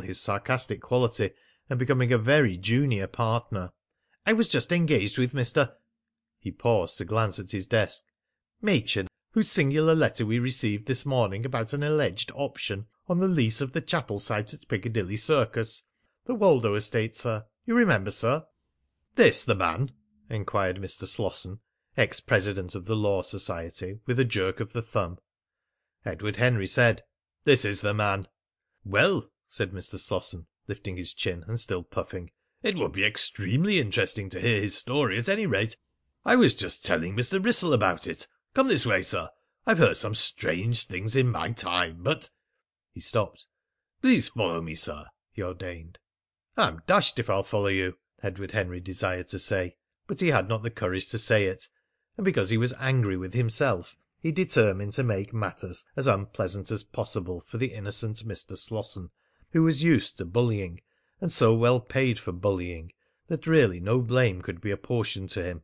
His sarcastic quality and becoming a very junior partner. I was just engaged with Mr. He paused to glance at his desk. Machin, whose singular letter we received this morning about an alleged option on the lease of the chapel site at Piccadilly Circus. The Woldo estate, sir. You remember, sir? This the man? enquired Mr. Slosson, ex president of the Law Society, with a jerk of the thumb. Edward Henry said: "This is the man." "Well," said Mr. Slosson, lifting his chin, and still puffing, "it would be extremely interesting to hear his story, at any rate. I was just telling Mr. Wrissell about it. Come this way, sir. I've heard some strange things in my time, but He stopped. "Please follow me, sir," he ordained. "I'm dashed if I'll follow you," Edward Henry desired to say, but he had not the courage to say it, and because he was angry with himself he determined to make matters as unpleasant as possible for the innocent Mr. Slosson, who was used to bullying, and so well paid for bullying that really no blame could be apportioned to him.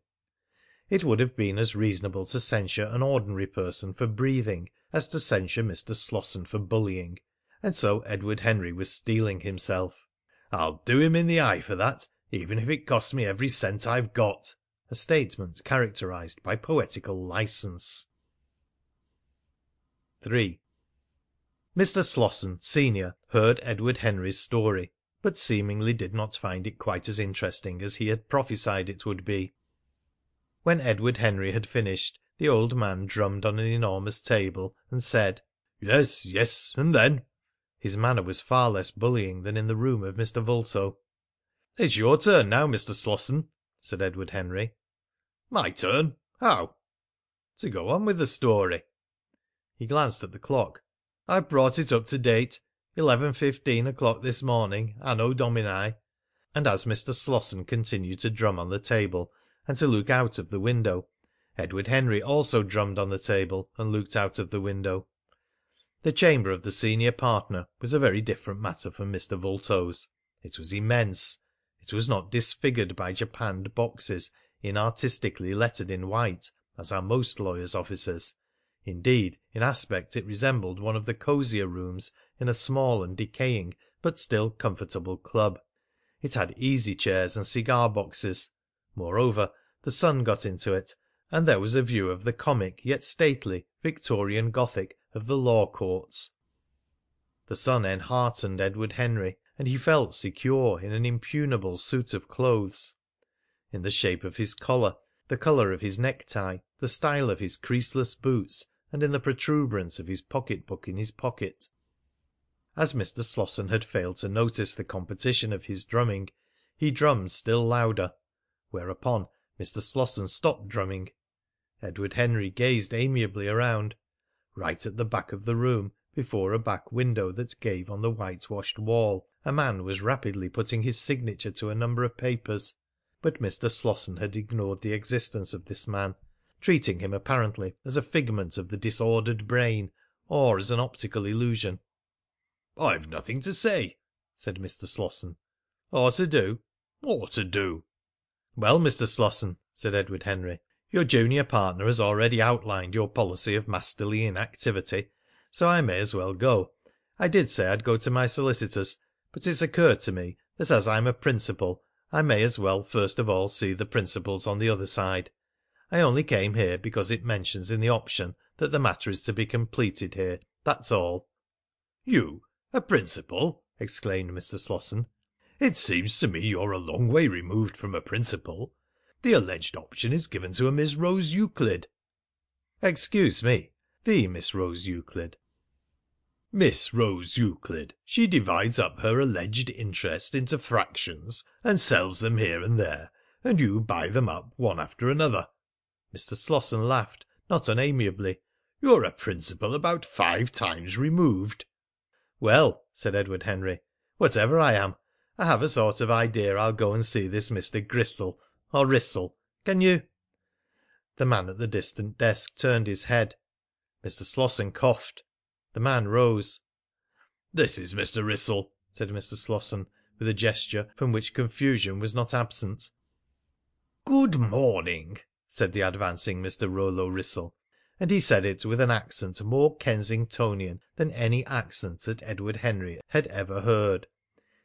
It would have been as reasonable to censure an ordinary person for breathing as to censure Mr. Slosson for bullying, and so Edward Henry was steeling himself. "I'll do him in the eye for that, even if it costs me every cent I've got." A statement characterised by poetical licence. 3. Mr. Slosson, senior, heard Edward Henry's story, but seemingly did not find it quite as interesting as he had prophesied it would be. When Edward Henry had finished, the old man drummed on an enormous table, and said: "Yes, yes, and then?" His manner was far less bullying than in the room of Mr. Vulto. "It's your turn now, Mr. Slosson," said Edward Henry. "My turn? How?" "To go on with the story." He glanced at the clock. "I've brought it up to date. Eleven fifteen o'clock this morning, Anno Domini." And as Mr. Slosson continued to drum on the table, and to look out of the window, Edward Henry also drummed on the table and looked out of the window. The chamber of the senior partner was a very different matter from Mr. Vulto's. It was immense. It was not disfigured by japanned boxes inartistically lettered in white, as are most lawyers' offices. Indeed, in aspect it resembled one of the cosier rooms in a small and decaying but still comfortable club. It had easy chairs and cigar boxes. Moreover, the sun got into it, and there was a view of the comic yet stately Victorian Gothic of the Law Courts. The sun enheartened Edward Henry, and he felt secure in an impugnable suit of clothes. In the shape of his collar, the colour of his necktie, the style of his creaseless boots, and in the protuberance of his pocket book in his pocket. As Mr. Slosson had failed to notice the competition of his drumming, he drummed still louder. Whereupon Mr. Slosson stopped drumming. Edward Henry gazed amiably around. Right at the back of the room, before a back window that gave on the whitewashed wall, a man was rapidly putting his signature to a number of papers. But Mr. Slosson had ignored the existence of this man, treating him apparently as a figment of the disordered brain, or as an optical illusion. "I've nothing to say," said Mr. Slosson. "Or to do?" "Or to do." "Well, Mr. Slosson," said Edward Henry, "your junior partner has already outlined your policy of masterly inactivity, so I may as well go. I did say I'd go to my solicitors, but it's occurred to me that as I'm a principal I may as well first of all see the principals on the other side. I only came here because it mentions in the option that the matter is to be completed here. That's all." "You a principal?" exclaimed Mr. Slosson. "It seems to me you're a long way removed from a principal. The alleged option is given to a Miss Rose Euclid." "Excuse me the Miss Rose Euclid." "Miss Rose Euclid. She divides up her alleged interest into fractions, and sells them here and there, and you buy them up one after another." Mr. Slosson laughed, not unamiably. "You're a principal about five times removed." "Well," said Edward Henry, "whatever I am, I have a sort of idea I'll go and see this Mr. Gristle or Wrissell. Can you " The man at the distant desk turned his head. Mr. Slosson coughed. The man rose. "This is Mr. Wrissell," said Mr. Slosson, with a gesture from which confusion was not absent. "Good morning," said the advancing Mr. Rollo Wrissell, and he said it with an accent more Kensingtonian than any accent that Edward Henry had ever heard.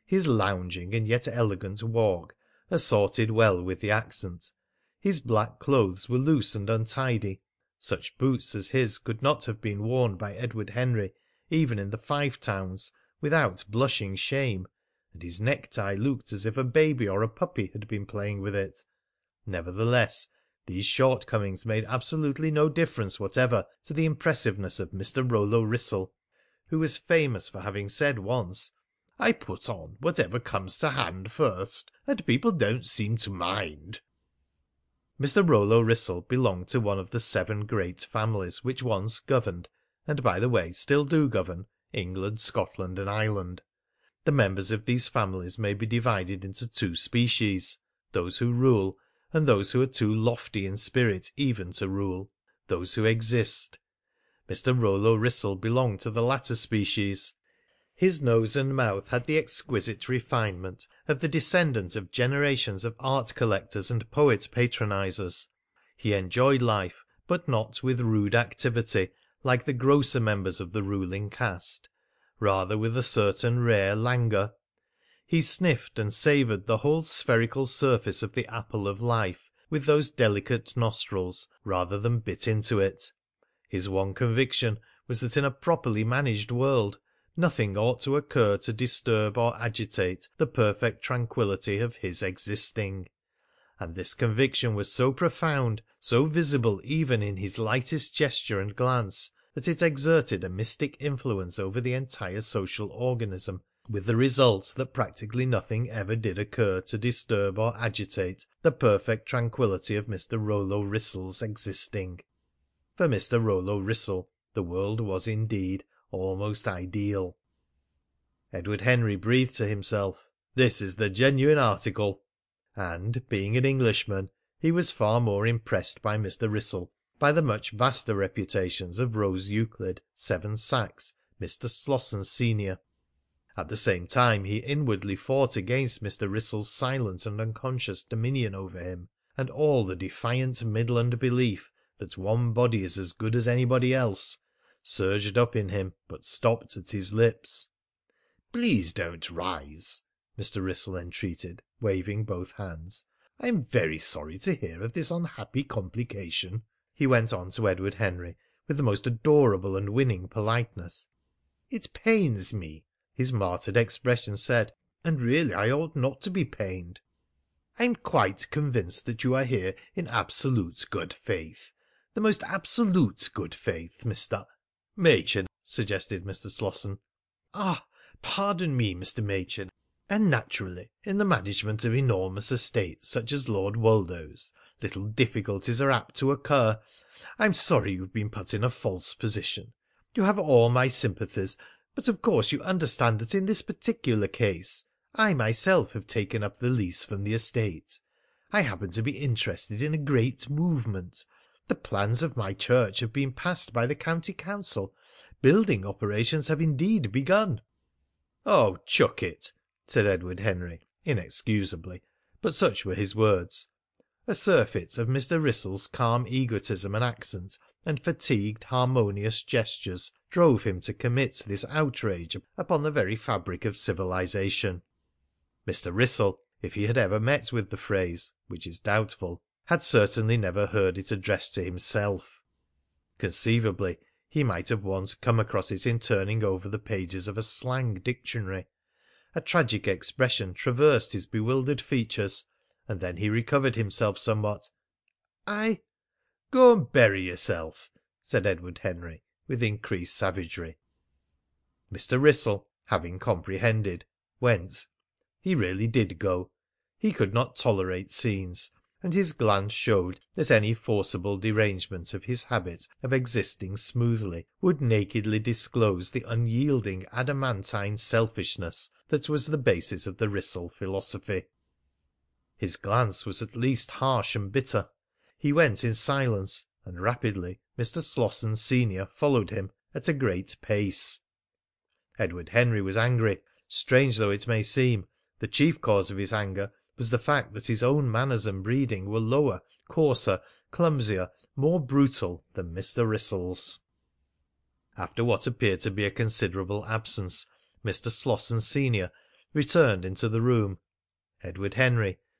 His lounging and yet elegant walk assorted well with the accent. His black clothes were loose and untidy. Such boots as his could not have been worn by Edward Henry, even in the Five Towns, without blushing shame, and his necktie looked as if a baby or a puppy had been playing with it. Nevertheless, these shortcomings made absolutely no difference whatever to the impressiveness of Mr. Rollo Wrissell, who was famous for having said once: "I put on whatever comes to hand first, and people don't seem to mind." Mr. Rollo Wrissell belonged to one of the seven great families which once governed, and, by the way, still do govern, England, Scotland, and Ireland. The members of these families may be divided into two species those who rule, those who are too lofty in spirit even to rule those who exist. Mr. Rollo Wrissell belonged to the latter species. His nose and mouth had the exquisite refinement of the descendant of generations of art collectors and poet patronisers. He enjoyed life, but not with rude activity, like the grosser members of the ruling caste; rather with a certain rare languor. He sniffed and savoured the whole spherical surface of the apple of life with those delicate nostrils, rather than bit into it. His one conviction was that in a properly managed world nothing ought to occur to disturb or agitate the perfect tranquillity of his existing. And this conviction was so profound, so visible even in his lightest gesture and glance, that it exerted a mystic influence over the entire social organism, with the result that practically nothing ever did occur to disturb or agitate the perfect tranquillity of Mr. Rollo Wrissell's existing. For Mr. Rollo Wrissell the world was indeed almost ideal. Edward Henry breathed to himself: "This is the genuine article." And, being an Englishman, he was far more impressed by Mr. Wrissell, by the much vaster reputations of Rose Euclid, Seven Sachs, Mr. Slosson, senior. At the same time he inwardly fought against Mr. Wrissell's silent and unconscious dominion over him, and all the defiant Midland belief that one body is as good as anybody else surged up in him, but stopped at his lips. "Please don't rise," Mr. Wrissell entreated, waving both hands. "I am very sorry to hear of this unhappy complication," he went on to Edward Henry, with the most adorable and winning politeness. "It pains me," his martyred expression said, "and really I ought not to be pained. I'm quite convinced that you are here in absolute good faith the most absolute good faith, Mr. " "Machin," suggested Mr. Slosson. "Ah! Pardon me, Mr. Machin. And naturally, in the management of enormous estates such as Lord Woldo's, little difficulties are apt to occur. I'm sorry you've been put in a false position. You have all my sympathies, but of course you understand that in this particular case I myself have taken up the lease from the estate. I happen to be interested in a great movement. The plans of my church have been passed by the County Council. Building operations have indeed begun." "Oh, chuck it!" said Edward Henry, inexcusably, but such were his words. A surfeit of Mr. Wrissell's calm egotism and accent, and fatigued, harmonious gestures, drove him to commit this outrage upon the very fabric of civilisation. Mr. Wrissell, if he had ever met with the phrase (which is doubtful), had certainly never heard it addressed to himself. Conceivably he might have once come across it in turning over the pages of a slang dictionary. A tragic expression traversed his bewildered features, and then he recovered himself somewhat. "I Go and bury yourself," said Edward Henry, with increased savagery. Mr. Wrissell, having comprehended, went. He really did go. He could not tolerate scenes, and his glance showed that any forcible derangement of his habit of existing smoothly would nakedly disclose the unyielding adamantine selfishness that was the basis of the Wrissell philosophy. His glance was at least harsh and bitter. He went in silence, and rapidly Mr. Slosson, senior, followed him at a great pace. Edward Henry was angry. Strange though it may seem, the chief cause of his anger was the fact that his own manners and breeding were lower, coarser, clumsier, more brutal than Mr. Wrissell's. After what appeared to be a considerable absence, Mr. Slosson, senior, returned into the room. Edward Henry,